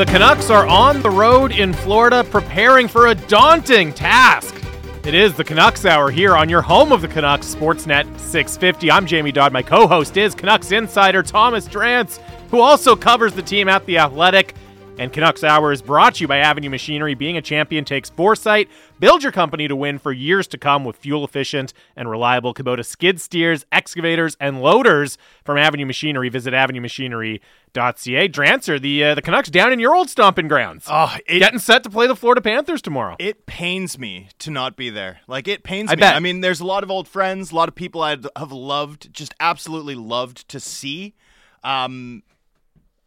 The Canucks are on the road in Florida preparing for a daunting task. It is the Canucks Hour here on your home of the Canucks, Sportsnet 650. I'm Jamie Dodd. My co host is Canucks insider Thomas Drance, who also covers the team at The Athletic. And Canucks Hour is brought to you by Avenue Machinery. Being a champion takes foresight. Build your company to win for years to come with fuel efficient and reliable Kubota skid steers, excavators, and loaders from Avenue Machinery. Visit avenuemachinery.ca. Drancer, the uh, the Canucks down in your old stomping grounds. Oh, it, Getting set to play the Florida Panthers tomorrow. it pains me to not be there. Like it pains I me. bet. I mean, there's a lot of old friends, a lot of people I'd have loved, just absolutely loved to see. Um,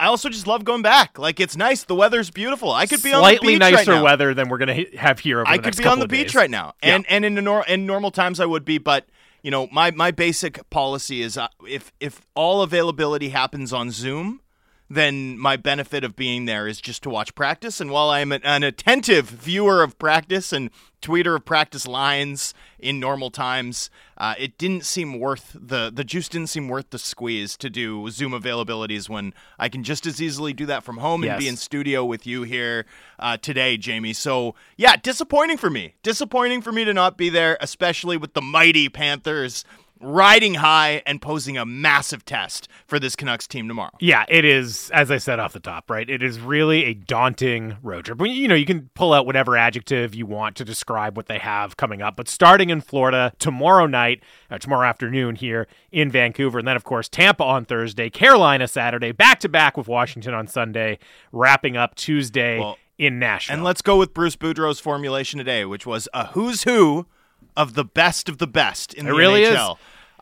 I also just love going back. Like it's nice. The weather's beautiful. I could be on the Slightly beach right nicer now. weather than we're going to have here over I could be on the beach days. right now, Yeah. and and in the nor- in normal times I would be, but you know my my basic policy is uh, if if all availability happens on Zoom, then my benefit of being there is just to watch practice. And while I'm an, an attentive viewer of practice and tweeter of practice lines in normal times, uh, it didn't seem worth the the juice didn't seem worth the squeeze to do Zoom availabilities when I can just as easily do that from home and be in studio with you here uh, today, Jamie. So yeah, disappointing for me. Disappointing for me to not be there, especially with the mighty Panthers riding high and posing a massive test for this Canucks team tomorrow. Yeah, it is, as I said off the top, right? It is really a daunting road trip. You know, you can pull out whatever adjective you want to describe what they have coming up, but starting in Florida tomorrow night, uh, tomorrow afternoon here in Vancouver, and then, of course, Tampa on Thursday, Carolina Saturday, back to back with Washington on Sunday, wrapping up Tuesday Well, in Nashville. And let's go with Bruce Boudreau's formulation today, which was a who's who of the best of the best in It the really is.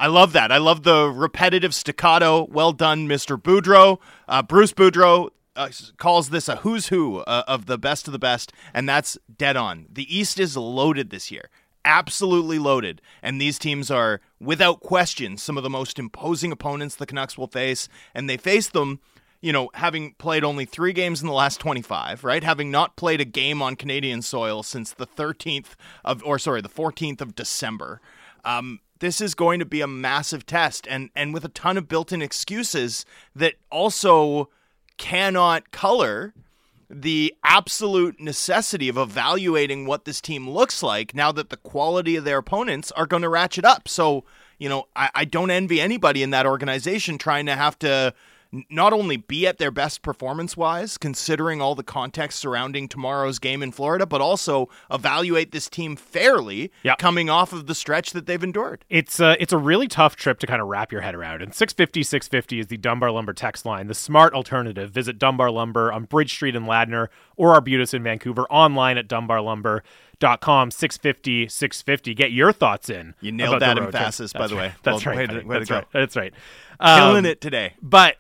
I love that. I love the repetitive staccato. Well done, Mr. Boudreau. Uh, Bruce Boudreau uh, calls this a who's who uh, of the best of the best, and that's dead on. The East is loaded this year. Absolutely loaded. And these teams are, without question, some of the most imposing opponents the Canucks will face. And they face them you know, having played only three games in the last 25, right? Having not played a game on Canadian soil since the 13th of, or sorry, the 14th of December. Um, this is going to be a massive test, and and with a ton of built-in excuses that also cannot color the absolute necessity of evaluating what this team looks like now that the quality of their opponents are going to ratchet up. So, you know, I, I don't envy anybody in that organization trying to have to not only be at their best performance wise, considering all the context surrounding tomorrow's game in Florida, but also evaluate this team fairly Yep. coming off of the stretch that they've endured. It's a, it's a really tough trip to kind of wrap your head around. And 650 650 is the Dunbar Lumber text line, the smart alternative. Visit Dunbar Lumber on Bridge Street in Ladner or Arbutus in Vancouver online at dunbarlumber.com 650 650. Get your thoughts in. You nailed that emphasis, by That's the way. That's Well, right. way to- way That's right. That's right. Killing Um, it today. but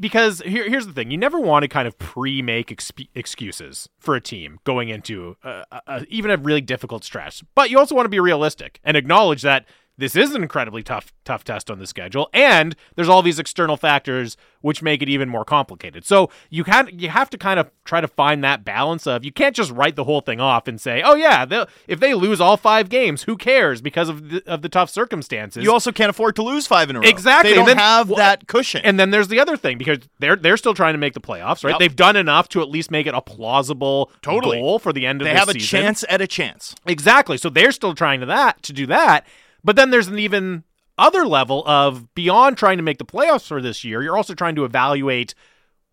because here, here's the thing. You never want to kind of pre-make excuses for a team going into a, a, a- even a really difficult stretch but you also want to be realistic and acknowledge that this is an incredibly tough tough test on the schedule and there's all these external factors which make it even more complicated so you can you have to kind of try to find that balance of you can't just write the whole thing off and say oh yeah if they lose all five games who cares because of the, of the tough circumstances You also can't afford to lose five in a row. Exactly. They And don't then- have well, that cushion. And then there's the other thing because they're they're still trying to make the playoffs, right? Yep. They've done enough to at least make it a plausible Totally. goal for the end of the state. they have a chance at a chance. Exactly. So they're still trying to that to do that. But then there's an even other level of beyond trying to make the playoffs for this year, you're also trying to evaluate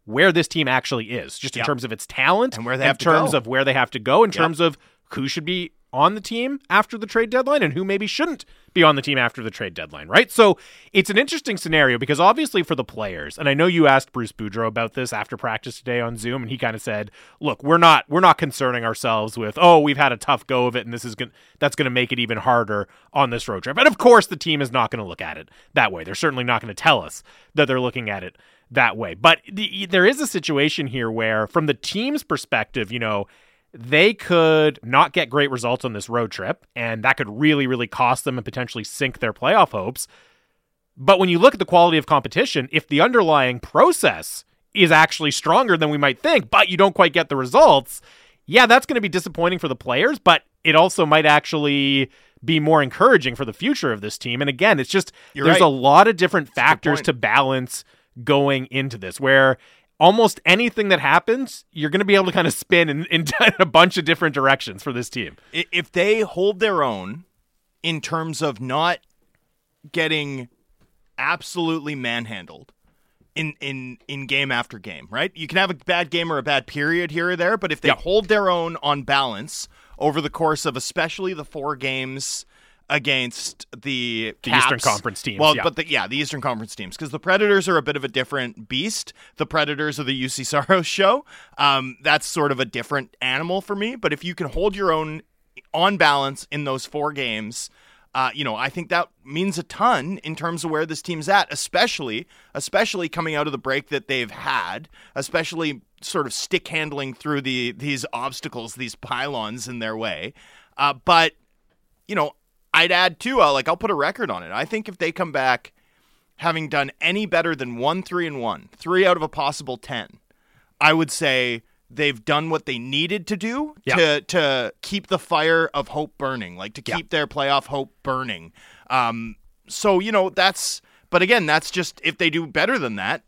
where this team actually is, just in Yep. terms of its talent And where they in terms go. of where they have to go, in Yep. terms of who should be on the team after the trade deadline and who maybe shouldn't be on the team after the trade deadline, right? So it's an interesting scenario because obviously for the players, and I know you asked Bruce Boudreau about this after practice today on Zoom, and he kind of said, "Look, we're not we're not concerning ourselves with oh we've had a tough go of it, and this is going that's going to make it even harder on this road trip." And of course, the team is not going to look at it that way. They're certainly not going to tell us that they're looking at it that way. But the, there is a situation here where, from the team's perspective, you know they could not get great results on this road trip, and that could really, really cost them and potentially sink their playoff hopes. But when you look at the quality of competition, if the underlying process is actually stronger than we might think, but you don't quite get the results, yeah, that's going to be disappointing for the players, but it also might actually be more encouraging for the future of this team. And again, it's just You're there's right. a lot of different factors to balance going into this where almost anything that happens, you're going to be able to kind of spin in, in a bunch of different directions for this team. If they hold their own in terms of not getting absolutely manhandled in in in game after game, right? You can have a bad game or a bad period here or there, but if they yep. hold their own on balance over the course of especially the four games against the, the Eastern Conference teams. Well, yeah. but the, yeah, the Eastern Conference teams because the Predators are a bit of a different beast. The Predators are the Saros show. Um, that's sort of a different animal for me. But if you can hold your own on balance in those four games. Uh, you know, I think that means a ton in terms of where this team's at, especially, especially coming out of the break that they've had, especially sort of stick handling through the these obstacles, these pylons in their way. Uh, but you know, I'd add too. Uh, like I'll put a record on it. I think if they come back having done any better than one, three, and one, three out of a possible ten, I would say they've done what they needed to do yep. to to keep the fire of hope burning, like to keep yep. their playoff hope burning. Um, so you know that's. But again, that's just if they do better than that,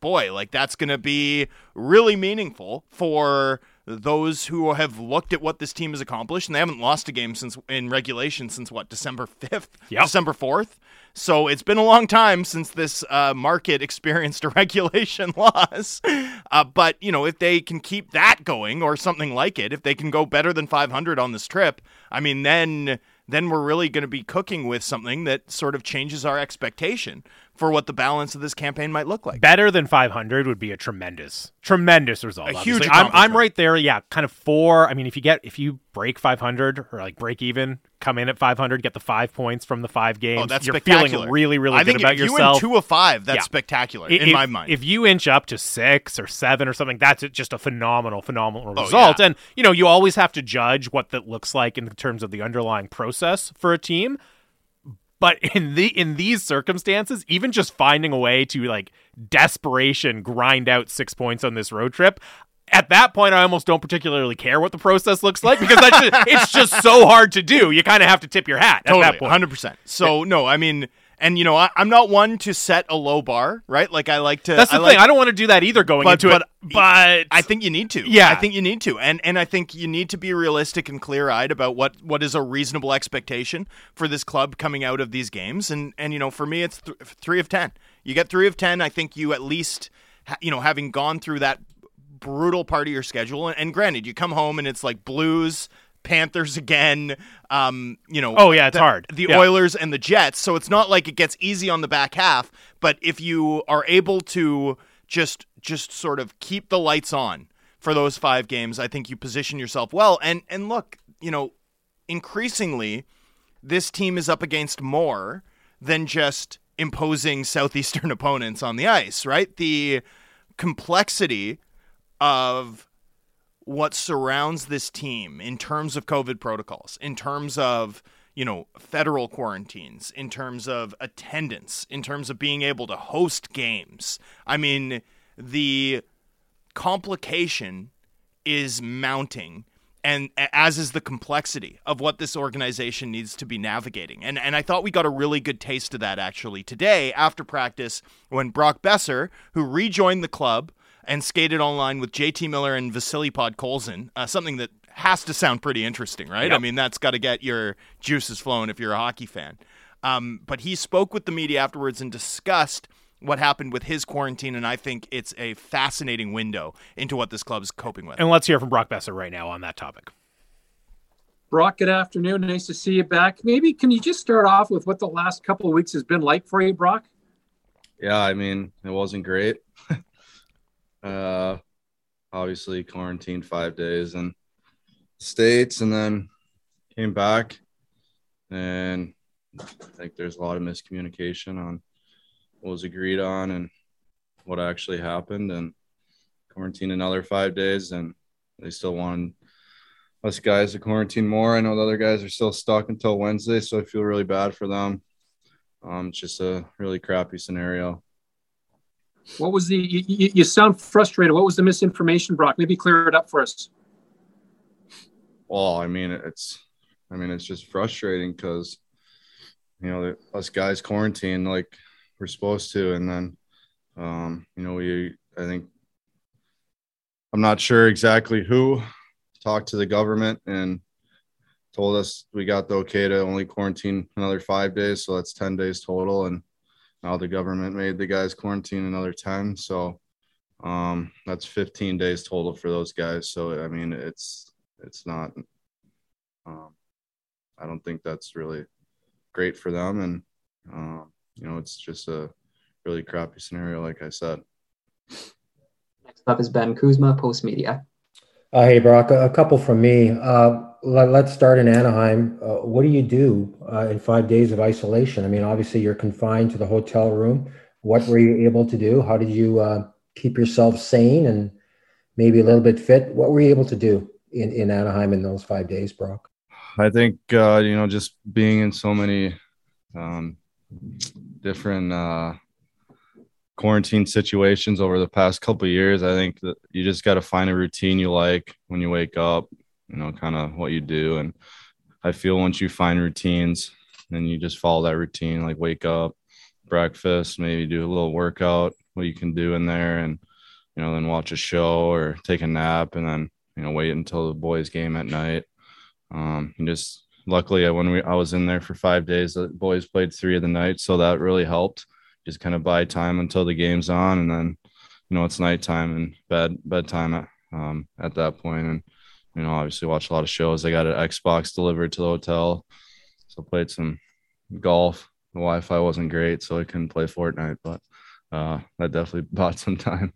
boy, like that's going to be really meaningful for those who have looked at what this team has accomplished, and they haven't lost a game since in regulation since what December fifth, yep. December fourth. So it's been a long time since this uh, market experienced a regulation loss. Uh, but you know, if they can keep that going or something like it, if they can go better than 500 on this trip, I mean, then then we're really going to be cooking with something that sort of changes our expectation for what the balance of this campaign might look like. Better than 500 would be a tremendous, tremendous result. A huge. I'm, I'm right there. Yeah, kind of four. I mean, if you get if you break 500 or like break even, come in at 500, get the five points from the five oh, games. Oh, that's You're feeling really, really I good about yourself. if yourself. You win two of five. That's yeah. spectacular in my mind. If you inch up to six or seven or something, that's just a phenomenal, phenomenal oh, result. Oh, yeah. And you know, you always have to judge what that looks like in terms of the underlying process for a team. But in the in these circumstances, even just finding a way to like desperation grind out six points on this road trip, at that point, I almost don't particularly care what the process looks like because that's just, it's just so hard to do. You kind of have to tip your hat totally, at that point. Hundred percent. So no, I mean, and you know, I, am not one to set a low bar, right? Like I like to. That's the I thing. Like, I don't want to do that either going but, into but, it. But I think you need to. Yeah, I think you need to, and and I think you need to be realistic and clear eyed about what what is a reasonable expectation for this club coming out of these games. And and you know, for me, it's th- three of ten. You get three of ten. I think you at least, ha- you know, having gone through that brutal part of your schedule. And, and granted, you come home and it's like Blues, Panthers again. Um, you know, oh yeah, it's the, hard. The yeah. Oilers and the Jets. So it's not like it gets easy on the back half. But if you are able to just just sort of keep the lights on for those five games, I think you position yourself well. And and look, you know, increasingly, this team is up against more than just imposing southeastern opponents on the ice. Right, the complexity of what surrounds this team in terms of COVID protocols, in terms of you know federal quarantines, in terms of attendance, in terms of being able to host games. I mean, the complication is mounting and as is the complexity of what this organization needs to be navigating. And and I thought we got a really good taste of that actually today after practice when Brock Boeser, who rejoined the club and skated online with JT Miller and Vasily Podkolzin, uh, something that has to sound pretty interesting, right? Yep. I mean, that's got to get your juices flowing if you're a hockey fan. Um, but he spoke with the media afterwards and discussed what happened with his quarantine, and I think it's a fascinating window into what this club is coping with. And let's hear from Brock Boeser right now on that topic. Brock, good afternoon. Nice to see you back. Maybe can you just start off with what the last couple of weeks has been like for you, Brock? Yeah, I mean, it wasn't great. Uh, obviously quarantined five days in states, and then came back, and I think there's a lot of miscommunication on what was agreed on and what actually happened, and quarantine another five days, and they still wanted us guys to quarantine more. I know the other guys are still stuck until Wednesday, so I feel really bad for them. Um, it's just a really crappy scenario. What was the, you, you, sound frustrated. What was the misinformation, Brock? Maybe clear it up for us. Well, I mean, it's, I mean, it's just frustrating because, you know, us guys quarantine like we're supposed to. And then, um, you know, we, I think I'm not sure exactly who talked to the government and told us we got the okay to only quarantine another five days. So that's 10 days total. And now the government made the guys quarantine another 10. So um, that's 15 days total for those guys. So, I mean, it's, it's not, um, I don't think that's really great for them. And, um, you know, it's just a really crappy scenario, like I said. Next up is Ben Kuzma, Post Media. Uh, hey, Brock, a, a, couple from me. Uh, let, us start in Anaheim. Uh, what do you do uh, in five days of isolation? I mean, obviously, you're confined to the hotel room. What were you able to do? How did you uh, keep yourself sane and maybe a little bit fit? What were you able to do in, in Anaheim in those five days, Brock? I think, uh, you know, just being in so many um, different quarantine situations over the past couple years i think that you just got to find a routine you like when you wake up you know kind of what you do. And i feel once you find routines and you just follow that routine like wake up breakfast maybe do a little workout what you can do in there and you know then watch a show or take a nap and then you know wait until the boys game at night. Um and just luckily when we i was in there for five days the boys played three of the night, so that really helped. Just kind of buy time until the game's on, and then you know it's nighttime and bed bedtime at, um, at that point, and you know obviously watch a lot of shows. I got an Xbox delivered to the hotel, so played some golf. The Wi-Fi wasn't great, so I couldn't play Fortnite, but uh, that definitely bought some time.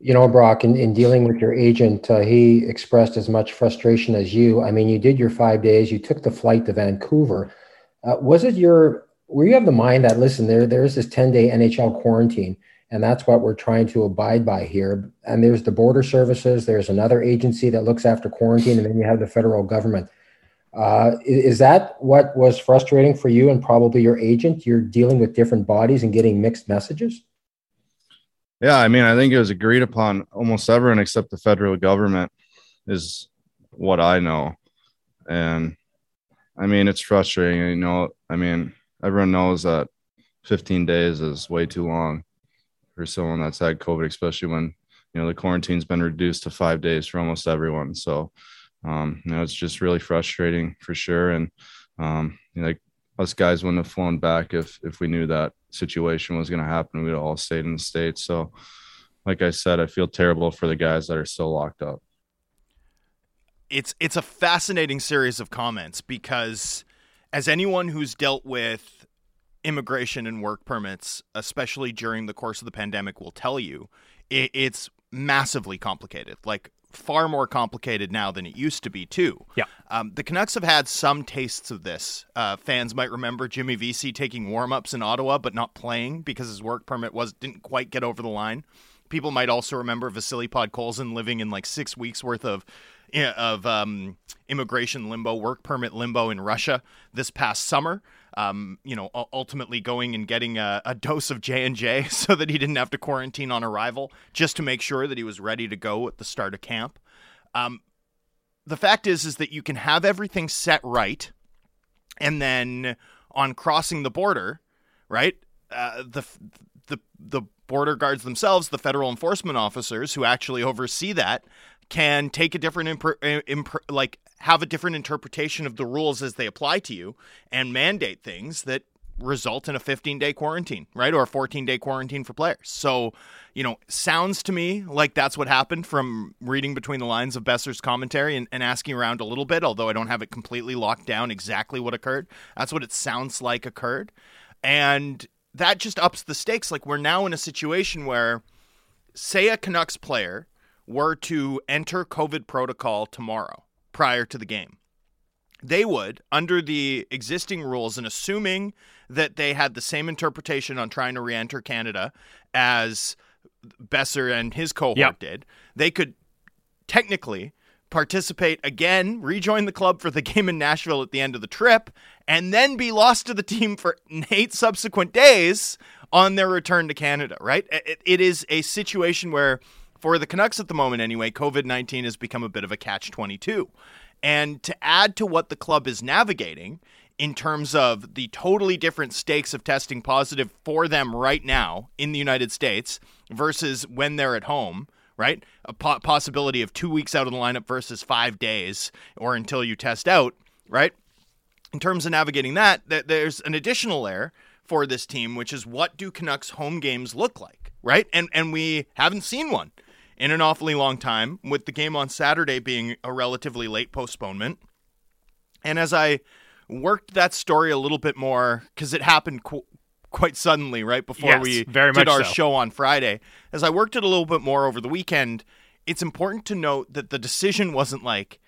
You know, Brock, in, in dealing with your agent, uh, he expressed as much frustration as you. I mean, you did your five days, you took the flight to Vancouver. Uh, was it your where you have the mind that listen there there's this 10 day nhl quarantine and that's what we're trying to abide by here. And there's the border services. There's another agency that looks after quarantine and then you have the federal government. Uh, is that what was frustrating for you and probably your agent? You're dealing with different bodies and getting mixed messages? Yeah i mean i think it was agreed upon almost everyone except the federal government is what i know. And i mean it's frustrating you know. I mean everyone knows that 15 days is way too long for someone that's had COVID, especially when you know the quarantine's been reduced to five days for almost everyone. So, um, you know, it's just really frustrating for sure. And um, you know, like us guys wouldn't have flown back if if we knew that situation was going to happen. We'd all stayed in the states. So, like I said, I feel terrible for the guys that are still locked up. It's it's a fascinating series of comments because as anyone who's dealt with immigration and work permits, especially during the course of the pandemic, will tell you, it, it's massively complicated. Like far more complicated now than it used to be, too. Yeah. Um, the Canucks have had some tastes of this. Uh, fans might remember Jimmy Vesey taking warm ups in Ottawa, but not playing because his work permit was didn't quite get over the line. People might also remember Vasily Podkolzin living in like six weeks worth of of um, immigration limbo, work permit limbo in Russia this past summer. Um, you know, ultimately going and getting a, a dose of J and J so that he didn't have to quarantine on arrival, just to make sure that he was ready to go at the start of camp. Um, the fact is, is that you can have everything set right, and then on crossing the border, right? Uh, the the the border guards themselves, the federal enforcement officers who actually oversee that, can take a different imp- uh, imp- like have a different interpretation of the rules as they apply to you and mandate things that result in a 15 day quarantine, right? Or a 14 day quarantine for players. So, you know, sounds to me like that's what happened from reading between the lines of Boeser's commentary and, and, asking around a little bit, although I don't have it completely locked down exactly what occurred. That's what it sounds like occurred. And that just ups the stakes. Like we're now in a situation where, say, a Canucks player were to enter COVID protocol tomorrow prior to the game, they would, under the existing rules and assuming that they had the same interpretation on trying to re enter Canada as Boeser and his cohort yep. did, they could technically participate again, rejoin the club for the game in Nashville at the end of the trip, and then be lost to the team for eight subsequent days on their return to Canada, right? it, it is a situation where for the Canucks at the moment anyway, COVID 19 has become a bit of a catch 22. And to add to what the club is navigating in terms of the totally different stakes of testing positive for them right now in the United States versus when they're at home, right? A po- possibility of two weeks out of the lineup versus five days or until you test out, right? In terms of navigating that, th- there's an additional layer for this team, which is what do Canucks home games look like, right? And and we haven't seen one in an awfully long time, with the game on Saturday being a relatively late postponement. And as I worked that story a little bit more, because it happened qu- quite suddenly, right before Yes, we very did our so. show on Friday, as I worked it a little bit more over the weekend, it's important to note that the decision wasn't like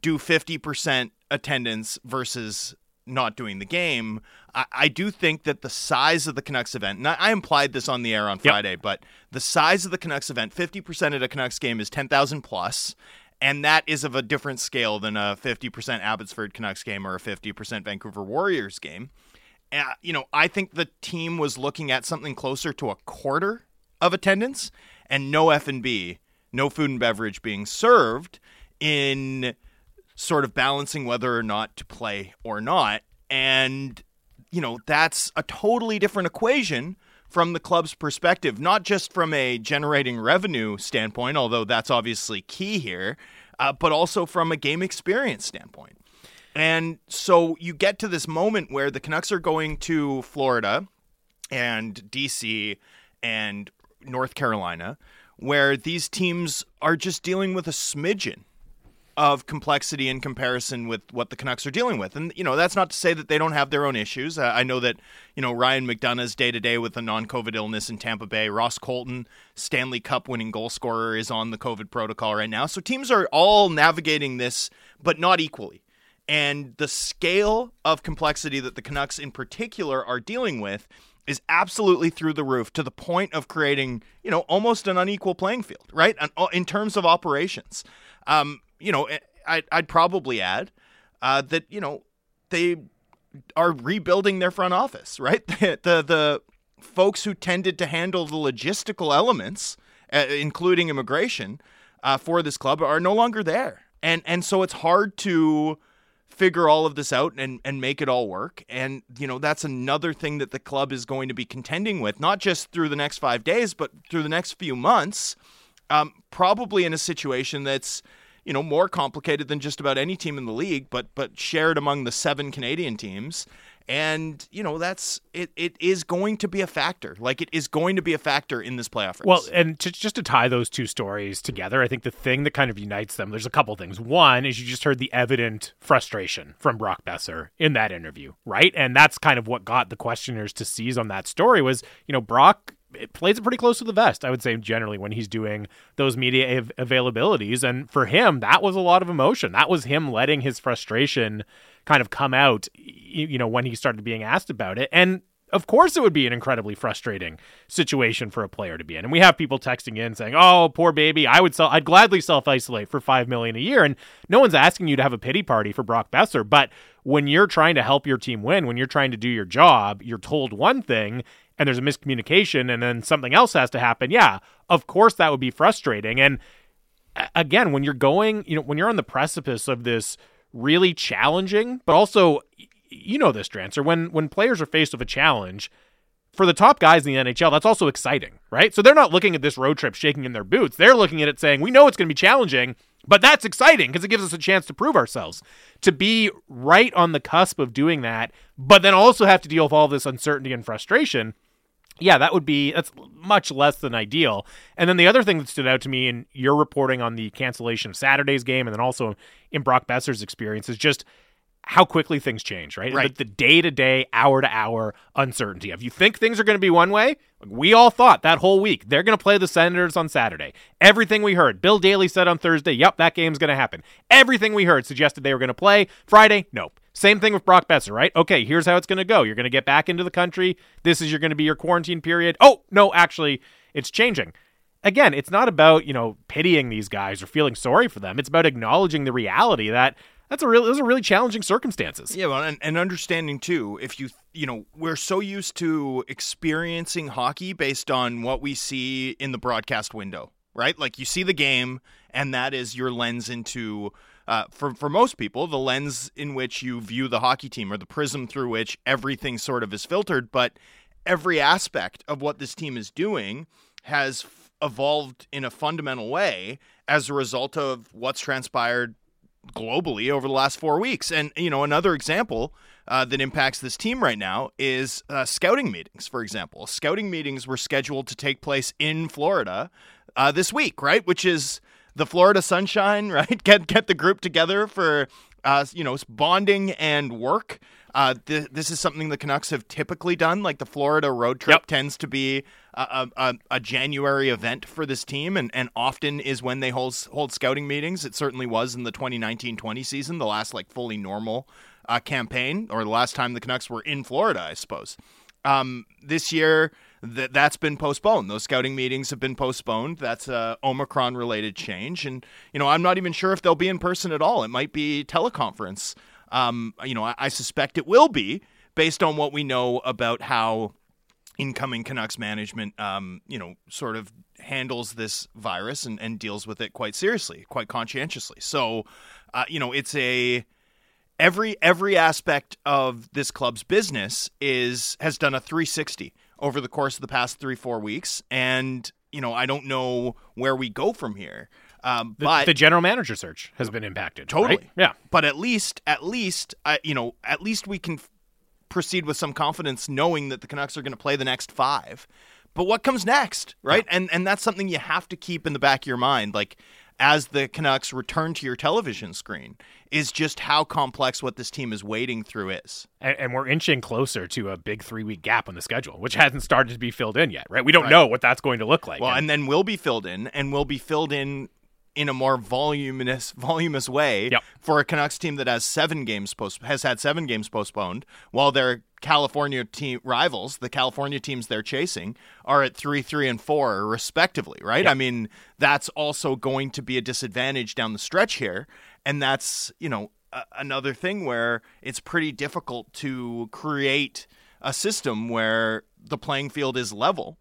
do 50% attendance versus not doing the game. I, I do think that the size of the Canucks event, and I, I implied this on the air on Friday, but the size of the Canucks event, 50% at a Canucks game is 10,000 plus, and that is of a different scale than a 50% Abbotsford Canucks game or a 50% Vancouver Warriors game. Uh, you know, I think the team was looking at something closer to a quarter of attendance and no F&B, no food and beverage being served in sort of balancing whether or not to play or not. And, you know, that's a totally different equation from the club's perspective, not just from a generating revenue standpoint, although that's obviously key here, uh, but also from a game experience standpoint. And so you get to this moment where the Canucks are going to Florida and DC and North Carolina, where these teams are just dealing with a smidgen of complexity in comparison with what the Canucks are dealing with. And, you know, that's not to say that they don't have their own issues. Uh, I know that, you know, Ryan McDonagh's day to day with a non COVID illness in Tampa Bay. Ross Colton, Stanley Cup winning goal scorer, is on the COVID protocol right now. So teams are all navigating this, but not equally. And the scale of complexity that the Canucks in particular are dealing with is absolutely through the roof to the point of creating, you know, almost an unequal playing field, right? In terms of operations. Um, you know, I'd, I'd probably add uh, that, you know, they are rebuilding their front office, right? The, the, the folks who tended to handle the logistical elements, uh, including immigration, uh, for this club are no longer there. And, and so it's hard to figure all of this out and, and make it all work. And, you know, that's another thing that the club is going to be contending with, not just through the next five days, but through the next few months, um, probably in a situation that's, you know, more complicated than just about any team in the league, but but shared among the seven Canadian teams. And you know that's it. It is going to be a factor. Like it is going to be a factor in this playoff race. Well, and to, just to tie those two stories together, I think the thing that kind of unites them, there's a couple things. One is you just heard the evident frustration from Brock Boeser in that interview, right? And that's kind of what got the questioners to seize on that story was, you know, Brock it plays it pretty close to the vest, I would say, generally, when he's doing those media av- availabilities. And for him, that was a lot of emotion. That was him letting his frustration kind of come out, you know, when he started being asked about it. And of course, it would be an incredibly frustrating situation for a player to be in. And we have people texting in saying, "Oh, poor baby, I would sell, I'd gladly self isolate for five million a year." And no one's asking you to have a pity party for Brock Boeser, but when you're trying to help your team win, when you're trying to do your job, you're told one thing, and there's a miscommunication, and then something else has to happen. Yeah, of course that would be frustrating. And again, when you're going, you know, when you're on the precipice of this really challenging, but also you know this, Drancer, when when players are faced with a challenge, for the top guys in the NHL, that's also exciting, right? So they're not looking at this road trip shaking in their boots. They're looking at it saying, we know it's going to be challenging, but that's exciting because it gives us a chance to prove ourselves. To be right on the cusp of doing that, but then also have to deal with all this uncertainty and frustration. Yeah, that would be that's much less than ideal. And then the other thing that stood out to me in your reporting on the cancellation of Saturday's game, and then also in Brock Boeser's experience, is just how quickly things change, right? Right. The day to day, hour to hour uncertainty. If you think things are going to be one way, we all thought that whole week they're going to play the Senators on Saturday. Everything we heard, Bill Daly said on Thursday, yep, that game's going to happen. Everything we heard suggested they were going to play Friday. Nope. Same thing with Brock Boeser, right? Okay, here's how it's going to go. You're going to get back into the country. This is you're going to be your quarantine period. Oh, no, actually, it's changing again, it's not about, you know, pitying these guys or feeling sorry for them. It's about acknowledging the reality that that's a real those are really challenging circumstances. Yeah, well, and, and understanding too, if you you know, we're so used to experiencing hockey based on what we see in the broadcast window, right? Like you see the game, and that is your lens into. Uh, for for most people, the lens in which you view the hockey team, or the prism through which everything sort of is filtered. But every aspect of what this team is doing has evolved in a fundamental way as a result of what's transpired globally over the last four weeks. And, you know, another example uh, that impacts this team right now is uh, scouting meetings, for example. Scouting meetings were scheduled to take place in Florida uh, this week, right? Which is the Florida sunshine, right? Get, get the group together for, uh, you know, bonding and work. Uh, th- this is something the Canucks have typically done. Like the Florida road trip Yep. tends to be a, a, a January event for this team, and, and often is when they hold hold scouting meetings. It certainly was in the 2019-20 season, the last like fully normal uh, campaign, or the last time the Canucks were in Florida, I suppose. Um, this year, that that's been postponed. Those scouting meetings have been postponed. That's a Omicron related change, and you know I'm not even sure if they'll be in person at all. It might be teleconference. Um, you know, I, I suspect it will be based on what we know about how incoming Canucks management, um, you know, sort of handles this virus and, and deals with it quite seriously, quite conscientiously. So, uh, you know, it's a every every aspect of this club's business is has done a 360 over the course of the past three four weeks, and you know, I don't know where we go from here. Um, The, but the general manager search has been impacted. Totally. right? Yeah. but at least at least uh, you know at least we can f- proceed with some confidence knowing that the Canucks are going to play the next 5 but what comes next right and and that's something you have to keep in the back of your mind like as the Canucks return to your television screen is just how complex what this team is wading through is And, and we're inching closer to a big three week gap on the schedule, which hasn't started to be filled in yet, right? We don't Right. know what that's going to look like. Well, And- and then will be filled in, and will be filled in in a more voluminous voluminous way Yep. for a Canucks team that has seven games post has had seven games postponed, while their California team rivals, the California teams they're chasing, are at three, three, and four respectively. Right? I mean, that's also going to be a disadvantage down the stretch here, and that's you know a- another thing where it's pretty difficult to create a system where the playing field is level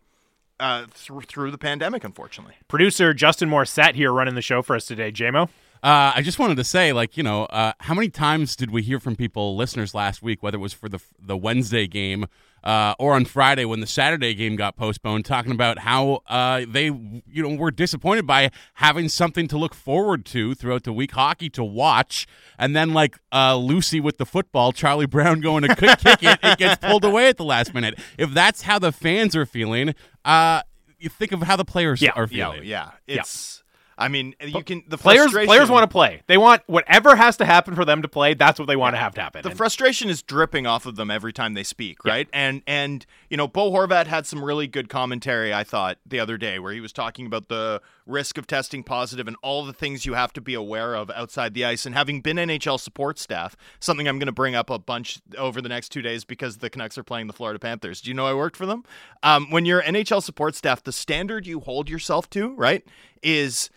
uh, through through the pandemic, unfortunately. Producer Justin Morissette here running the show for us today. JMO? Uh, I just wanted to say, like, you know, uh, how many times did we hear from people, listeners, last week, whether it was for the the Wednesday game uh, or on Friday when the Saturday game got postponed, talking about how uh, they, you know, were disappointed by having something to look forward to throughout the week, hockey to watch, and then like uh, Lucy with the football, Charlie Brown going to kick kick it, it gets pulled away at the last minute. If that's how the fans are feeling, uh, you think of how the players Yeah, are Yeah, feeling. yeah. It's. I mean, you can the Players players want to play. They want whatever has to happen for them to play. That's what they want to have to happen. The And- frustration is dripping off of them every time they speak, right? And and you know, Bo Horvat had some really good commentary I thought the other day where he was talking about the risk of testing positive and all the things you have to be aware of outside the ice. And having been NHL support staff, something I'm going to bring up a bunch over the next two days because the Canucks are playing the Florida Panthers. Do you know I worked for them? Um, when you're NHL support staff, the standard you hold yourself to, right, is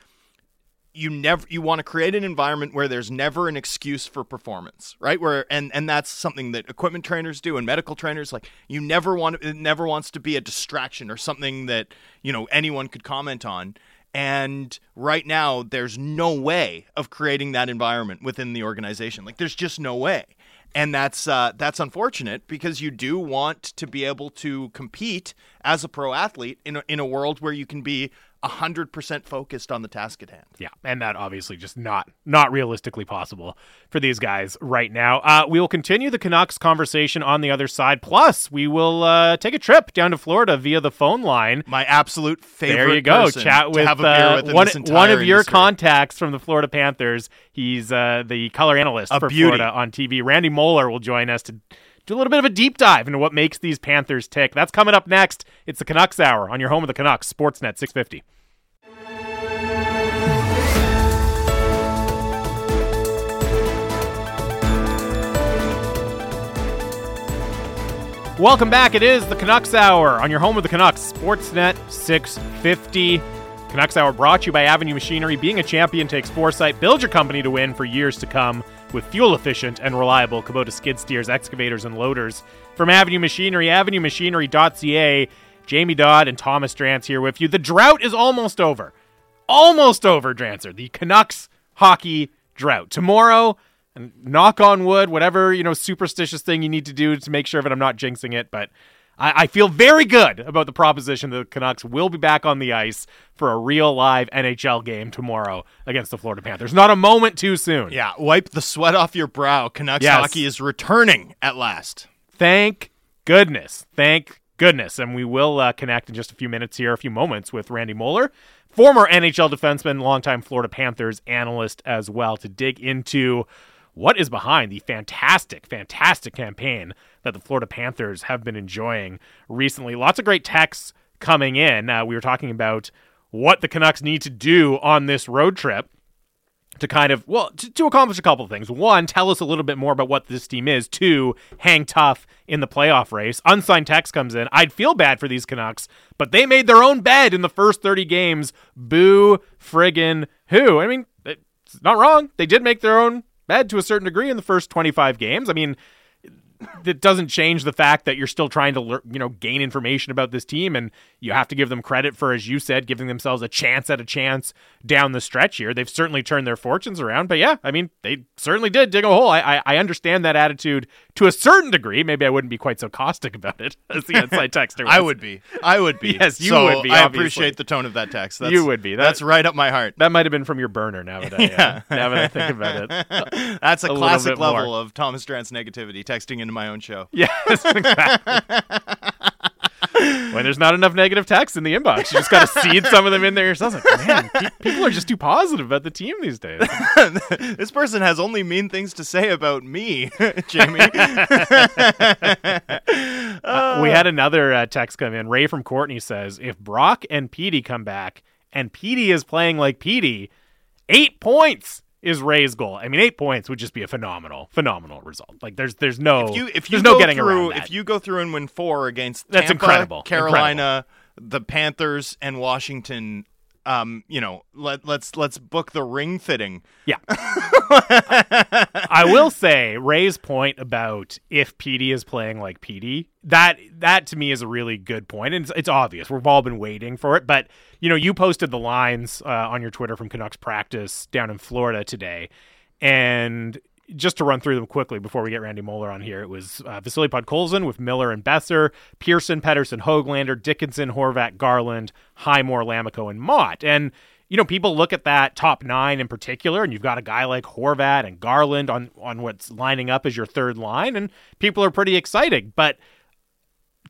you never you want to create an environment where there's never an excuse for performance right? Where and and that's something that equipment trainers do and medical trainers like you never want it never wants to be a distraction or something that you know anyone could comment on. And right now there's no way of creating that environment within the organization. Like there's just no way. And that's uh, that's unfortunate because you do want to be able to compete as a pro athlete in a, in a world where you can be 100% focused on the task at hand. Yeah, and that obviously just not not realistically possible for these guys right now. Uh, we will continue the Canucks conversation on the other side. Plus, we will uh, take a trip down to Florida via the phone line. My absolute favorite There you go. Chat with, have a beer uh, with one one of your industry. contacts from the Florida Panthers. He's uh, the color analyst A for beauty. Florida on TV. Randy Moller will join us to do a little bit of a deep dive into what makes these Panthers tick. That's coming up next. It's the Canucks Hour on your home of the Canucks, Sportsnet 650. Welcome back. It is the Canucks Hour on your home of the Canucks, Sportsnet 650. Canucks Hour brought to you by Avenue Machinery. Being a champion takes foresight. Build your company to win for years to come with fuel efficient and reliable Kubota skid steers, excavators, and loaders. From Avenue Machinery, avenuemachinery.ca. Jamie Dodd and Thomas Drance here with you. The drought is almost over. Almost over, Drancer. The Canucks hockey drought. Tomorrow, and knock on wood, whatever, you know, superstitious thing you need to do to make sure that I'm not jinxing it, but I, I feel very good about the proposition that the Canucks will be back on the ice for a real live NHL game tomorrow against the Florida Panthers. Not a moment too soon. Yeah, wipe the sweat off your brow. Canucks Yes. hockey is returning at last. Thank goodness. Thank goodness. And we will uh, connect in just a few minutes here, a few moments with Randy Moller, former NHL defenseman, longtime Florida Panthers analyst as well, to dig into what is behind the fantastic, fantastic campaign that the Florida Panthers have been enjoying recently. Lots of great texts coming in. Uh, we were talking about what the Canucks need to do on this road trip to kind of well to, to accomplish a couple of things. One, tell us a little bit more about what this team is. Two, hang tough in the playoff race. Unsigned text comes in. I'd feel bad for these Canucks, but they made their own bed in the first 30 games. Boo friggin' who? I mean, it's not wrong. They did make their own bed to a certain degree in the first 25 games. I mean, it doesn't change the fact that you're still trying to lear- you know gain information about this team and you have to give them credit for as you said giving themselves a chance at a chance down the stretch here they've certainly turned their fortunes around but yeah i mean they certainly did dig a hole i i, I understand that attitude to a certain degree maybe i wouldn't be quite so caustic about it as the inside texter I would be. I would be. Yes, you So would be, I appreciate the tone of that text. That's, You would be. That- that's right up my heart. that might have been from your burner now that I, uh, now that I think about it. That's a, a classic bit more. level of Thomas Drance negativity, texting into my own show. Yes, exactly. When there's not enough negative text in the inbox, you just got to seed some of them in there yourself. Like, man, pe- people are just too positive about the team these days. this person has only mean things to say about me, Jamie. Uh, we had another uh, text come in. Ray from Courtenay says, if Brock and Petey come back and Petey is playing like Petey, eight points is Ray's goal. I mean, eight points would just be a phenomenal, phenomenal result. Like, there's, there's no, if you if you there's no getting through around that. if you go through and win four against That's Tampa, incredible. Carolina, the Panthers, and Washington, um, you know, let let's let's book the ring fitting. Yeah. I will say Ray's point about if Petey is playing like Petey, that that to me is a really good point, and it's, it's obvious. We've all been waiting for it, but you know, you posted the lines uh, on your Twitter from Canucks practice down in Florida today, and just to run through them quickly before we get Randy Moller on here, it was uh, Vasily Podkolzin with Miller and Boeser, Pearson, Pettersson, Hoglander, Dickinson, Horvat, Garland, Highmore, Lammikko, and Motte. And, you know, people look at that top nine in particular, and you've got a guy like Horvat and Garland on, on what's lining up as your third line, and people are pretty excited. But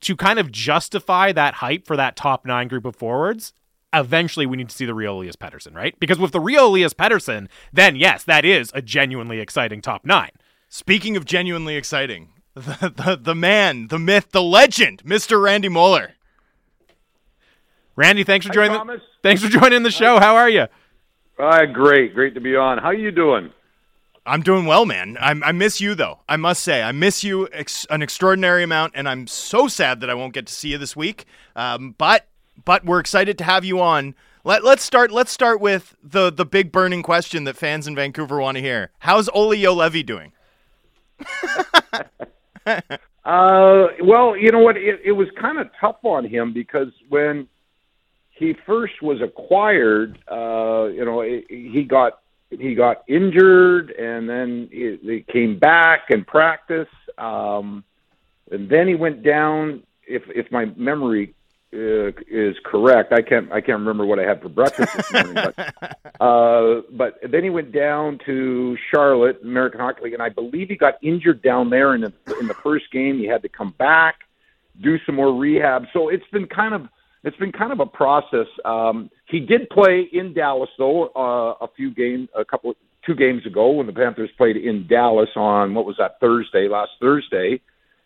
to kind of justify that hype for that top nine group of forwards, eventually we need to see the real Elias Pettersson, right? Because with the real Elias Pettersson, then yes, that is a genuinely exciting top nine. Speaking of genuinely exciting, the the, the man, the myth, the legend, Mr. Randy Moller. Randy, thanks for joining. The, thanks for joining the show. How are you? Uh, great, great to be on. How are you doing? I'm doing well, man. I, I miss you though. I must say, I miss you ex- an extraordinary amount, and I'm so sad that I won't get to see you this week. Um, but but we're excited to have you on. Let, let's start. Let's start with the the big burning question that fans in Vancouver want to hear. How's Olli Juolevi doing? Uh, well, you know what? It, it was kind of tough on him because when he first was acquired, uh, you know, he he got he got injured, and then he, he came back and practiced, um, and then he went down. If if my memory is correct, I can't I can't remember what I had for breakfast this morning, but uh, but then he went down to Charlotte American Hockey League, and I believe he got injured down there in the in the first game. He had to come back, do some more rehab. So it's been kind of it's been kind of a process. Um, he did play in Dallas though uh, a few games, a couple two games ago when the Panthers played in Dallas on what was that Thursday last Thursday,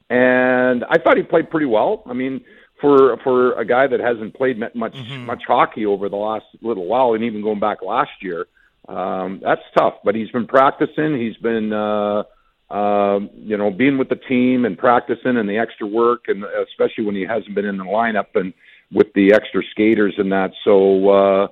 and I thought he played pretty well. I mean. For for a guy that hasn't played mu- much much hockey over the last little while, and even going back last year, um, that's tough. But he's been practicing. He's been uh, um, you know, being with the team and practicing and the extra work, and especially when he hasn't been in the lineup and with the extra skaters and that. So, uh,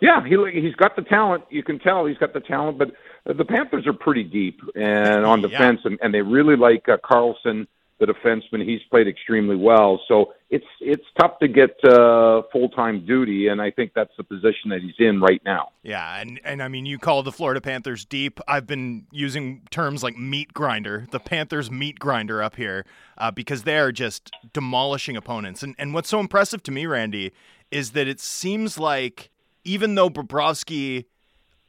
yeah, he he's got the talent. You can tell he's got the talent. But the Panthers are pretty deep and on Yeah. defense, and, and they really like uh, Carlsson the defenseman. He's played extremely well. So it's it's tough to get uh, full time duty, and I think that's the position that he's in right now. Yeah, and and I mean, you call the Florida Panthers deep. I've been using terms like meat grinder, the Panthers meat grinder up here, uh, because they are just demolishing opponents. And and what's so impressive to me, Randy, is that it seems like even though Bobrovsky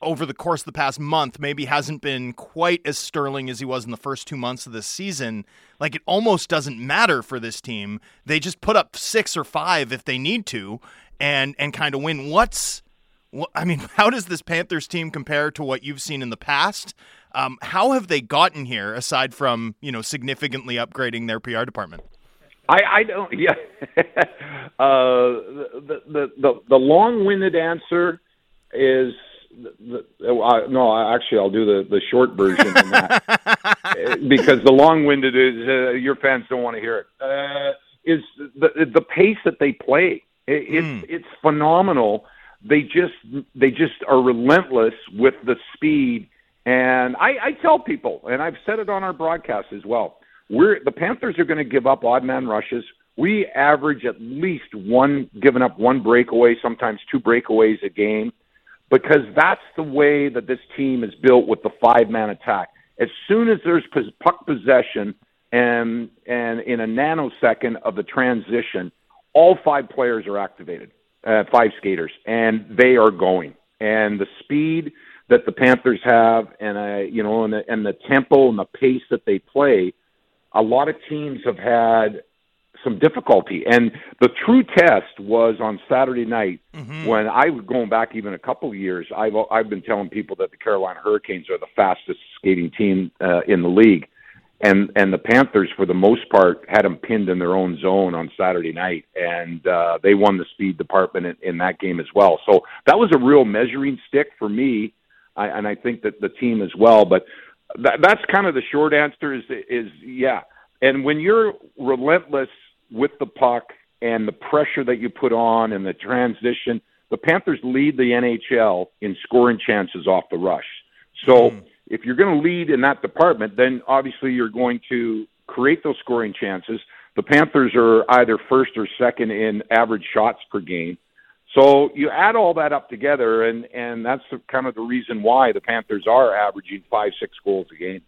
over the course of the past month maybe hasn't been quite as sterling as he was in the first two months of the season. Like it almost doesn't matter for this team. They just put up six or five if they need to, and and kind of win. What's I mean, how does this Panthers team compare to what you've seen in the past? Um, how have they gotten here aside from you know significantly upgrading their PR department? I, I don't. Yeah. uh, the, the the the long-winded answer is the, uh, no, actually, I'll do the, the short version of that because the long-winded is uh, your fans don't want to hear it. Uh, is the the pace that they play? It, it's mm. it's phenomenal. They just they just are relentless with the speed. And I, I tell people, and I've said it on our broadcast as well. We're the Panthers are going to give up odd man rushes. We average at least one giving up one breakaway, sometimes two breakaways a game because that's the way that this team is built with the five man attack. As soon as there's puck possession and and in a nanosecond of the transition, all five players are activated, uh, five skaters, and they are going. And the speed that the Panthers have, and uh, you know, and the, and the tempo and the pace that they play, a lot of teams have had some difficulty. And the true test was on Saturday night mm-hmm. when I was going back even a couple of years. I've I've been telling people that the Carolina Hurricanes are the fastest skating team uh, in the league, and and the Panthers for the most part had them pinned in their own zone on Saturday night, and uh, they won the speed department in, in that game as well. So that was a real measuring stick for me, I, and I think that the team as well. But that, that's kind of the short answer. Is is yeah. And when you're relentless with the puck and the pressure that you put on and the transition. The Panthers lead the NHL in scoring chances off the rush. So mm. if you're going to lead in that department, then obviously you're going to create those scoring chances. The Panthers are either first or second in average shots per game. So you add all that up together, and and that's kind of the reason why the Panthers are averaging five, six goals a game.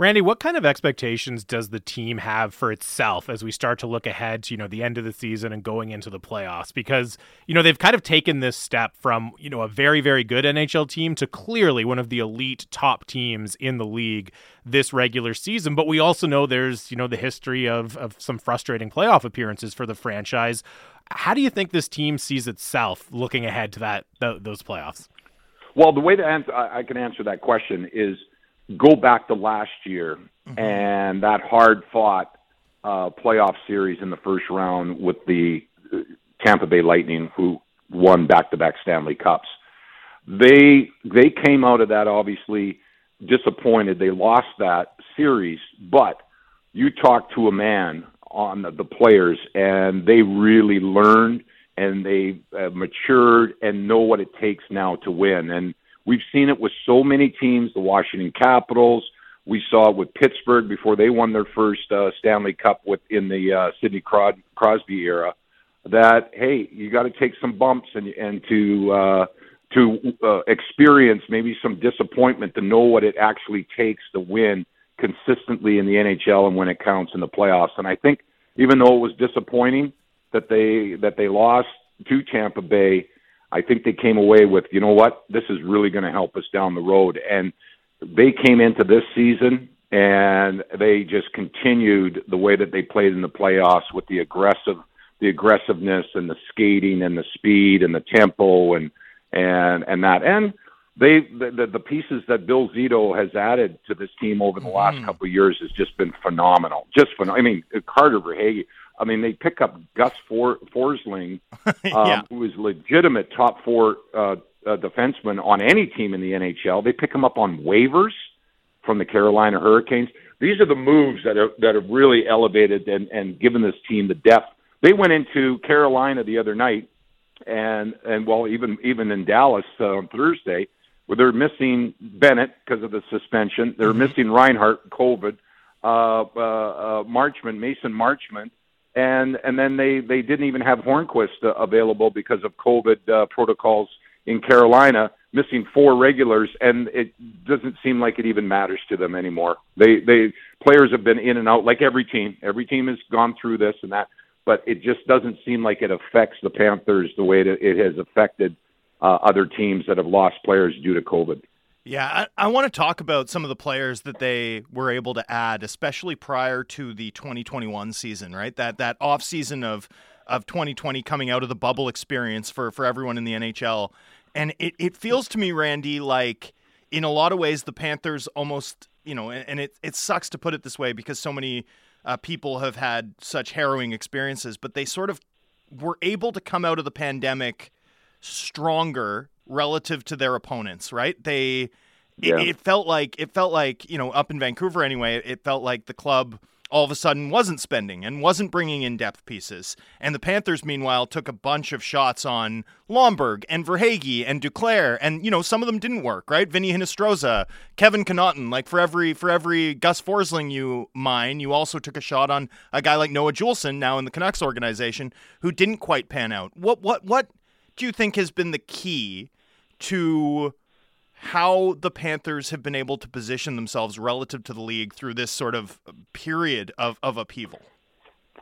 Randy, what kind of expectations does the team have for itself as we start to look ahead to, you know, the end of the season and going into the playoffs? Because, you know, they've kind of taken this step from, you know, a very, very good NHL team to clearly one of the elite top teams in the league this regular season. But we also know there's, you know, the history of, of some frustrating playoff appearances for the franchise. How do you think this team sees itself looking ahead to that th- those playoffs? Well, the way that I can answer that question is – go back to last year mm-hmm. and that hard fought uh, playoff series in the first round with the Tampa Bay Lightning, who won back to back Stanley Cups. They they came out of that obviously disappointed. They lost that series, but you talk to a man on the, the players, and they really learned and they uh, matured and know what it takes now to win. And We've seen it with so many teams, the Washington Capitals. We saw it with Pittsburgh before they won their first uh, Stanley Cup with in the uh, Sidney Crosby era. That hey, you got to take some bumps and and to uh, to uh, experience maybe some disappointment to know what it actually takes to win consistently in the NHL and when it counts in the playoffs. And I think even though it was disappointing that they that they lost to Tampa Bay, I think they came away with, you know what, this is really going to help us down the road. And they came into this season and they just continued the way that they played in the playoffs with the aggressive, the aggressiveness and the skating and the speed and the tempo and and and that and they the the, the pieces that Bill Zito has added to this team over the last mm. couple of years has just been phenomenal. Just phenomenal. I mean, Carter Verhaeghe I mean, they pick up Gus For- Forsling, um, yeah. who is legitimate top four uh, uh, defenseman on any team in the NHL. They pick him up on waivers from the Carolina Hurricanes. These are the moves that are that have really elevated and, and given this team the depth. They went into Carolina the other night, and and well, even even in Dallas uh, on Thursday, where they're missing Bennett because of the suspension. They're mm-hmm. missing Reinhart, COVID. uh, uh, uh, Marchment, Mason Marchment, and and then they they didn't even have Hornqvist uh, available because of COVID uh, protocols in Carolina, missing four regulars, and it doesn't seem like it even matters to them anymore. They they players have been in and out like every team. Every team has gone through this and that, but it just doesn't seem like it affects the Panthers the way that it has affected uh, other teams that have lost players due to COVID. Yeah, I, I want to talk about some of the players that they were able to add, especially prior to the 2021 season, right? That that off season of of 2020 coming out of the bubble experience for for everyone in the NHL. And it, it feels to me, Randy, like in a lot of ways the Panthers almost, you know, and, and it, it sucks to put it this way because so many uh, people have had such harrowing experiences, but they sort of were able to come out of the pandemic stronger relative to their opponents, right? They Yeah. it, it felt like it felt like, you know, up in Vancouver anyway, it felt like the club all of a sudden wasn't spending and wasn't bringing in depth pieces. And the Panthers, meanwhile, took a bunch of shots on Lomberg and Verhaeghe and Duclair, and you know some of them didn't work, right? Vinny Hinostroza, Kevin Connauton. Like for every for every Gus Forsling you mine, you also took a shot on a guy like Noah Juulsen, now in the Canucks organization, who didn't quite pan out. What what what do you think has been the key to how the Panthers have been able to position themselves relative to the league through this sort of period of, of upheaval?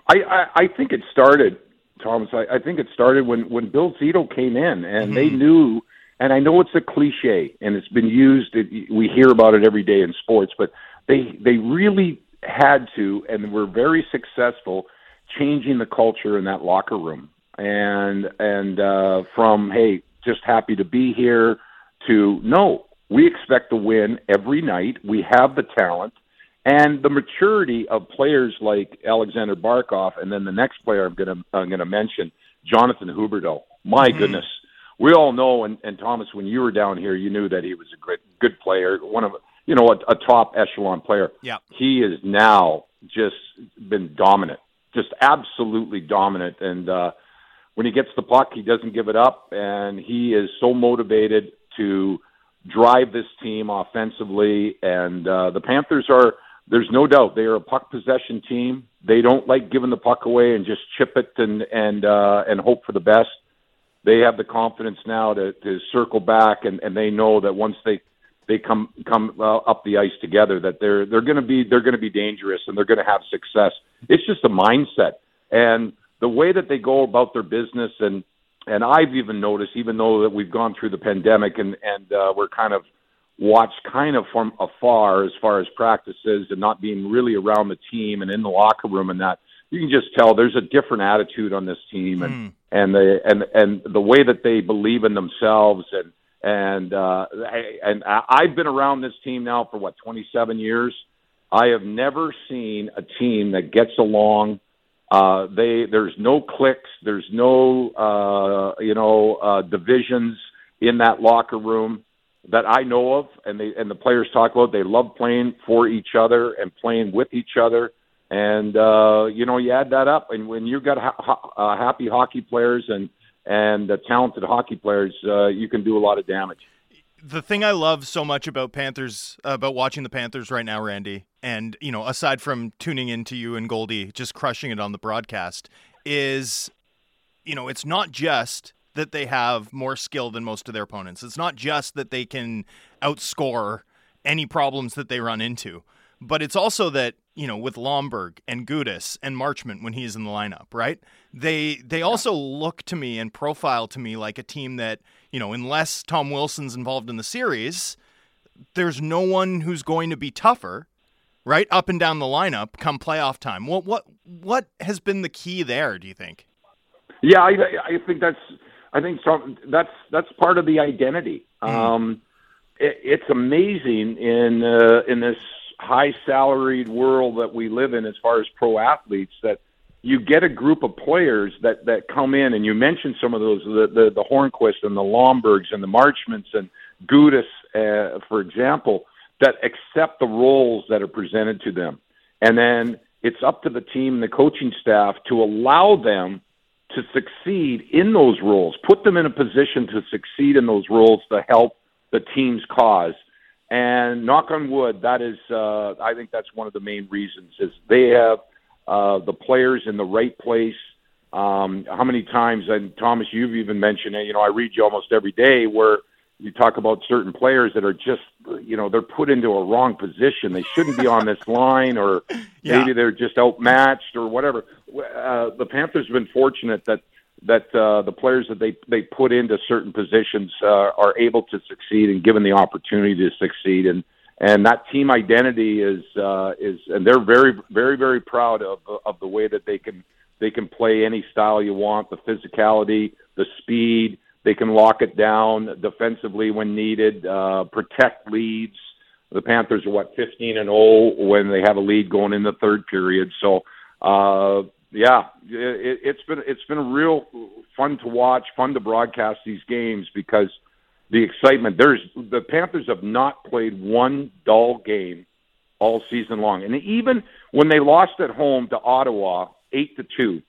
I, I, I think it started, Thomas. I, I think it started when when Bill Zito came in, and they knew. And I know it's a cliche, and it's been used. It, we hear about it every day in sports, but they they really had to, and were very successful changing the culture in that locker room. And and uh, from hey, just happy to be here to no, we expect to win every night. We have the talent and the maturity of players like Alexander Barkov, and then the next player I'm going to I'm going to mention, Jonathan Huberdeau. My goodness, we all know, and, and Thomas, when you were down here, you knew that he was a great good player, one of you know a, a top echelon player. Yeah. he is now just been dominant, just absolutely dominant, and uh, when he gets the puck, he doesn't give it up, and he is so motivated to drive this team offensively. And uh, the Panthers are, there's no doubt, they are a puck possession team. They don't like giving the puck away and just chip it and and uh, and hope for the best. They have the confidence now to, to circle back, and, and they know that once they they come come uh, up the ice together, that they're they're going to be they're going to be dangerous and they're going to have success. It's just a mindset and the way that they go about their business and and I've even noticed, even though that we've gone through the pandemic and and uh, we're kind of watched kind of from afar as far as practices and not being really around the team and in the locker room and that you can just tell there's a different attitude on this team and Mm. and the and and the way that they believe in themselves and and uh I- and I've been around this team now for what 27 years. I have never seen a team that gets along uh, they there's no cliques, there's no uh, you know uh, divisions in that locker room that I know of, and they and the players talk about. They love playing for each other and playing with each other, and uh, you know you add that up, and when you've got ha- ha- uh, happy hockey players and and uh, talented hockey players, uh, you can do a lot of damage. The thing I love so much about Panthers, about watching the Panthers right now, Randy, and you know, aside from tuning into you and Goldie just crushing it on the broadcast, is you know, it's not just that they have more skill than most of their opponents. It's not just that they can outscore any problems that they run into, but it's also that you know, with Lomberg and Gudas and Marchment when he's in the lineup, right? They they also look to me and profile to me like a team that you know, unless Tom Wilson's involved in the series, there's no one who's going to be tougher, right? Up and down the lineup come playoff time. What what what has been the key there? Do you think? Yeah, I, I think that's I think some, that's that's part of the identity. Um, it, it's amazing in uh, in this high salaried world that we live in, as far as pro athletes, that you get a group of players that that come in, and you mentioned some of those the the, the Hornqvist and the Lombergs and the Marchments and Gudas, uh, for example, that accept the roles that are presented to them, and then it's up to the team and the coaching staff to allow them to succeed in those roles, put them in a position to succeed in those roles to help the team's cause. And knock on wood, that is, uh, I think that's one of the main reasons is they have uh, the players in the right place. Um, how many times, and Thomas, you've even mentioned it. You know, I read you almost every day where you talk about certain players that are just, you know, they're put into a wrong position. They shouldn't be on this line, or Yeah. maybe they're just outmatched or whatever. Uh, the Panthers have been fortunate that that uh, the players that they they put into certain positions uh, are able to succeed and given the opportunity to succeed. And and that team identity is uh, is and they're very very very proud of of the way that they can they can play any style you want the physicality the speed. They can lock it down defensively when needed uh, protect leads. The Panthers are what 15 and 0 when they have a lead going in the third period. So uh, yeah, it, it's been it's been real fun to watch, fun to broadcast these games because the excitement. There's the Panthers have not played one dull game all season long, and even when they lost at home to Ottawa eight to two,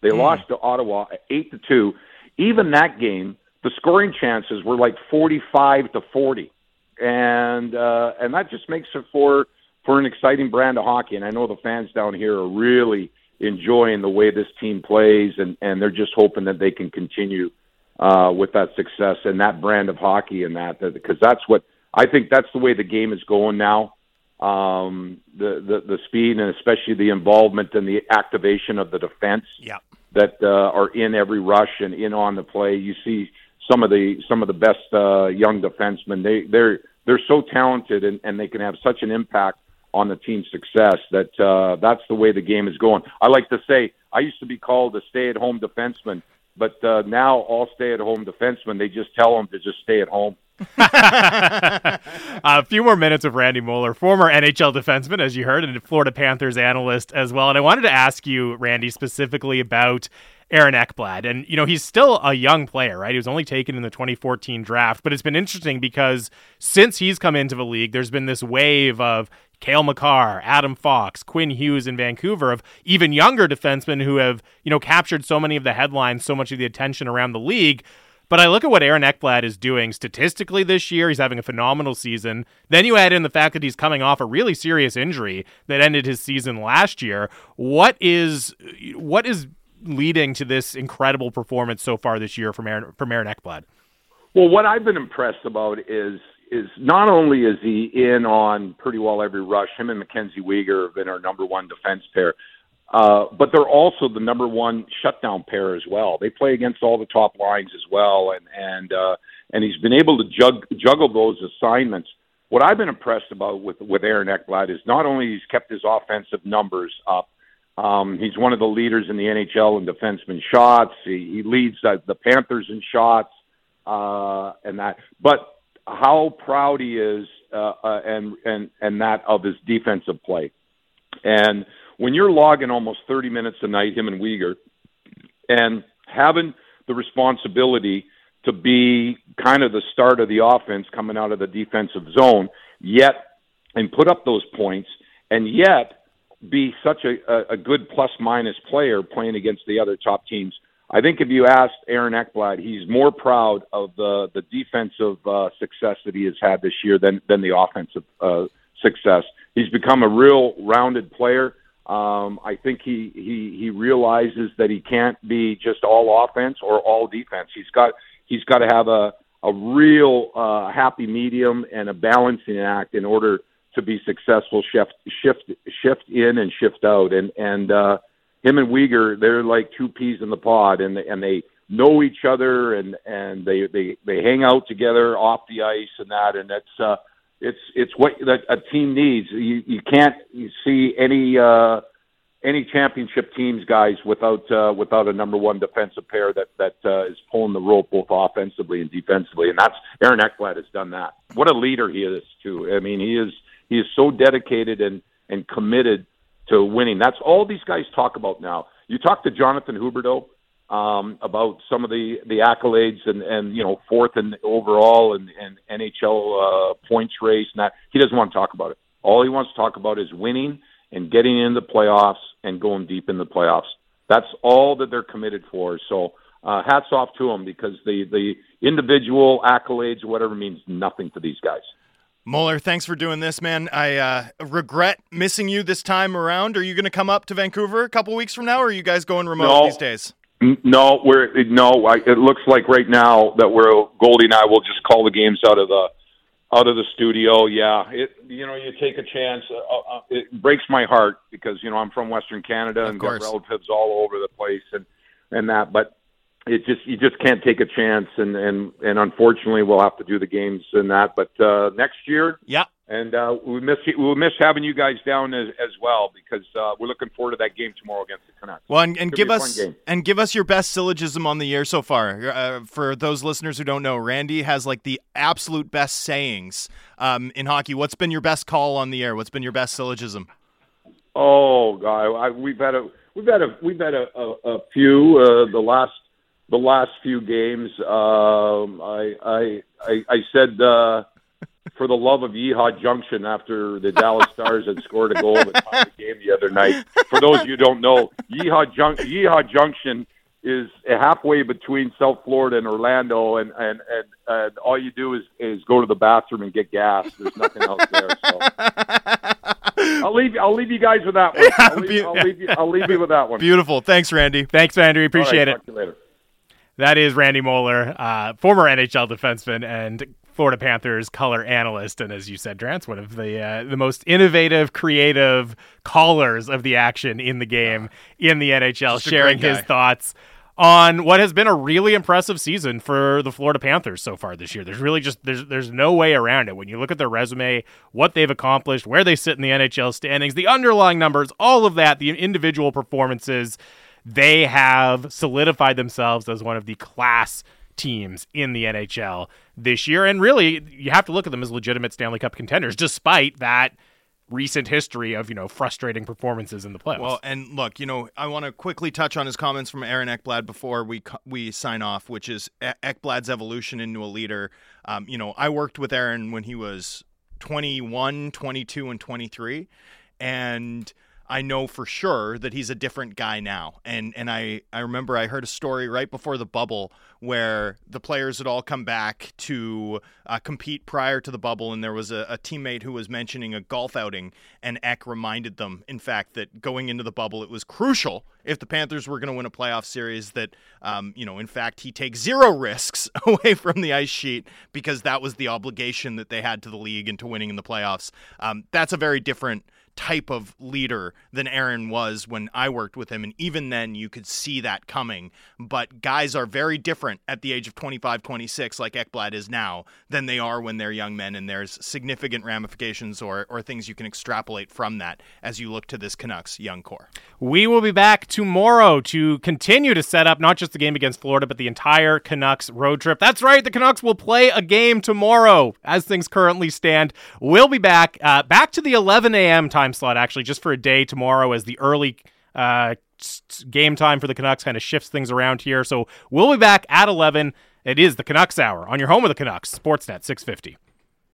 they lost to Ottawa eight to two. Even that game, the scoring chances were like forty-five to forty, and uh, and that just makes it for for an exciting brand of hockey. And I know the fans down here are really enjoying the way this team plays, and and they're just hoping that they can continue uh, with that success and that brand of hockey and that because that's what I think that's the way the game is going now. Um, the, the the speed and especially the involvement and the activation of the defense Yeah. that uh, are in every rush and in on the play. You see some of the some of the best uh, young defensemen. They they're they're so talented and, and they can have such an impact on the team's success that uh, that's the way the game is going. I like to say I used to be called a stay-at-home defenseman, but uh, now all stay-at-home defensemen they just tell them to just stay at home. a few more minutes of Randy Moller, former NHL defenseman, as you heard, and Florida Panthers analyst as well. And I wanted to ask you, Randy, specifically about Aaron Ekblad. And, you know, he's still a young player, right? He was only taken in the 2014 draft, but it's been interesting because since he's come into the league, there's been this wave of Cale Makar, Adam Fox, Quinn Hughes in Vancouver, of even younger defensemen who have, you know, captured so many of the headlines, so much of the attention around the league. But I look at what Aaron Ekblad is doing statistically this year. He's having a phenomenal season. Then you add in the fact that he's coming off a really serious injury that ended his season last year. What is what is leading to this incredible performance so far this year from Aaron from Aaron Ekblad? Well, what I've been impressed about is is not only is he in on pretty well every rush. Him and Mackenzie Weegar have been our number one defense pair. Uh, but they're also the number one shutdown pair as well. They play against all the top lines as well, and and uh, and he's been able to jug, juggle those assignments. What I've been impressed about with with Aaron Ekblad is not only he's kept his offensive numbers up. Um, he's one of the leaders in the NHL in defenseman shots. He, he leads the, the Panthers in shots, uh, and that. But how proud he is, uh, uh, and and and that of his defensive play, and when you're logging almost 30 minutes a night, him and Weegar, and having the responsibility to be kind of the start of the offense coming out of the defensive zone, yet and put up those points, and yet be such a, a, a good plus minus player playing against the other top teams. I think if you asked Aaron Ekblad, he's more proud of the the defensive uh, success that he has had this year than than the offensive uh, success. He's become a real rounded player. Um, I think he, he he realizes that he can't be just all offense or all defense. He's got he's got to have a a real uh, happy medium and a balancing act in order to be successful. Shift shift shift in and shift out. And and uh, him and Weegar, they're like two peas in the pod, and they, and they know each other and and they they they hang out together off the ice and that. And that's uh, it's it's what a team needs. You you can't you see any uh, any championship teams guys without uh, without a number one defensive pair that that uh, is pulling the rope both offensively and defensively, and that's Aaron Ekblad has done that. What a leader he is too. I mean, he is he is so dedicated and and committed to winning. That's all these guys talk about now. You talk to Jonathan Huberdeau um, about some of the the accolades and and you know fourth and overall and, and NHL uh, points race and that he doesn't want to talk about it. All he wants to talk about is winning and getting in the playoffs and going deep in the playoffs. That's all that they're committed for. So uh, hats off to them because the the individual accolades whatever means nothing to these guys. Moller, thanks for doing this, man. I uh, regret missing you this time around. Are you going to come up to Vancouver a couple weeks from now, or are you guys going remote No. these days? No, we're no. I, it looks like right now that we're Goldie and I will just call the games out of the out of the studio. Yeah, it you know you take a chance. Uh, uh, it breaks my heart because you know I'm from Western Canada Of and got relatives all over the place and and that, but it just you just can't take a chance and and and unfortunately we'll have to do the games and that. But uh, next year, Yeah. and uh, we miss we miss having you guys down as, as well because uh, we're looking forward to that game tomorrow against the Canucks. Well, and, and give be a fun us and give us your best syllogism on the year so far. Uh, for those listeners who don't know, Randy has like the absolute best sayings um, in hockey. What's been your best call on the air? What's been your best syllogism? Oh God, I, we've had a we've had a we've had a, a, a few uh, the last the last few games. Um, I I I, I said uh, for the love of Yeehaw Junction after the Dallas Stars had scored a goal at the time of the game the other night. For those of you who don't know, Yeehaw Jun- Yeehaw Junction is halfway between South Florida and Orlando, and and and, and all you do is is go to the bathroom and get gas. There's nothing else there. So. I'll leave. I'll leave you guys with that one. I'll leave, I'll leave you. I'll leave you with that one. Beautiful. Thanks, Randy. Thanks, Andrew. All right, Appreciate it. talk to you later. That is Randy Moller, uh, former NHL defenseman and Florida Panthers color analyst, and as you said, Drance, one of the uh, the most innovative, creative callers of the action in the game in the NHL, Just sharing his thoughts on what has been a really impressive season for the Florida Panthers so far this year. There's really just there's there's no way around it. When you look at their resume, what they've accomplished, where they sit in the NHL standings, the underlying numbers, all of that, the individual performances, they have solidified themselves as one of the class teams in the NHL this year. And really, you have to look at them as legitimate Stanley Cup contenders, despite that recent history of, you know, frustrating performances in the playoffs. Well, and look, you know, I want to quickly touch on his comments from Aaron Ekblad before we we sign off, which is E- Ekblad's evolution into a leader. Um, you know, I worked with Aaron when he was 21, 22, and 23, and I know for sure that he's a different guy now. And and I I remember I heard a story right before the bubble where the players had all come back to uh, compete prior to the bubble, and there was a, a teammate who was mentioning a golf outing, and Eck reminded them, in fact, that going into the bubble, it was crucial if the Panthers were going to win a playoff series that, um, you know, in fact, he takes zero risks away from the ice sheet because that was the obligation that they had to the league and to winning in the playoffs. Um, that's a very different type of leader than Aaron was when I worked with him. And even then, you could see that coming. But guys are very different at the age of 25, 26, like Ekblad is now, than they are when they're young men. And there's significant ramifications or, or things you can extrapolate from that as you look to this Canucks young core. We will be back tomorrow to continue to set up not just the game against Florida, but the entire Canucks road trip. That's right, the Canucks will play a game tomorrow as things currently stand. We'll be back, uh, back to the 11 a.m. time slot, actually, just for a day tomorrow as the early uh, game time for the Canucks kind of shifts things around here. So we'll be back at 11. It is the Canucks Hour on your home of the Canucks, Sportsnet 650.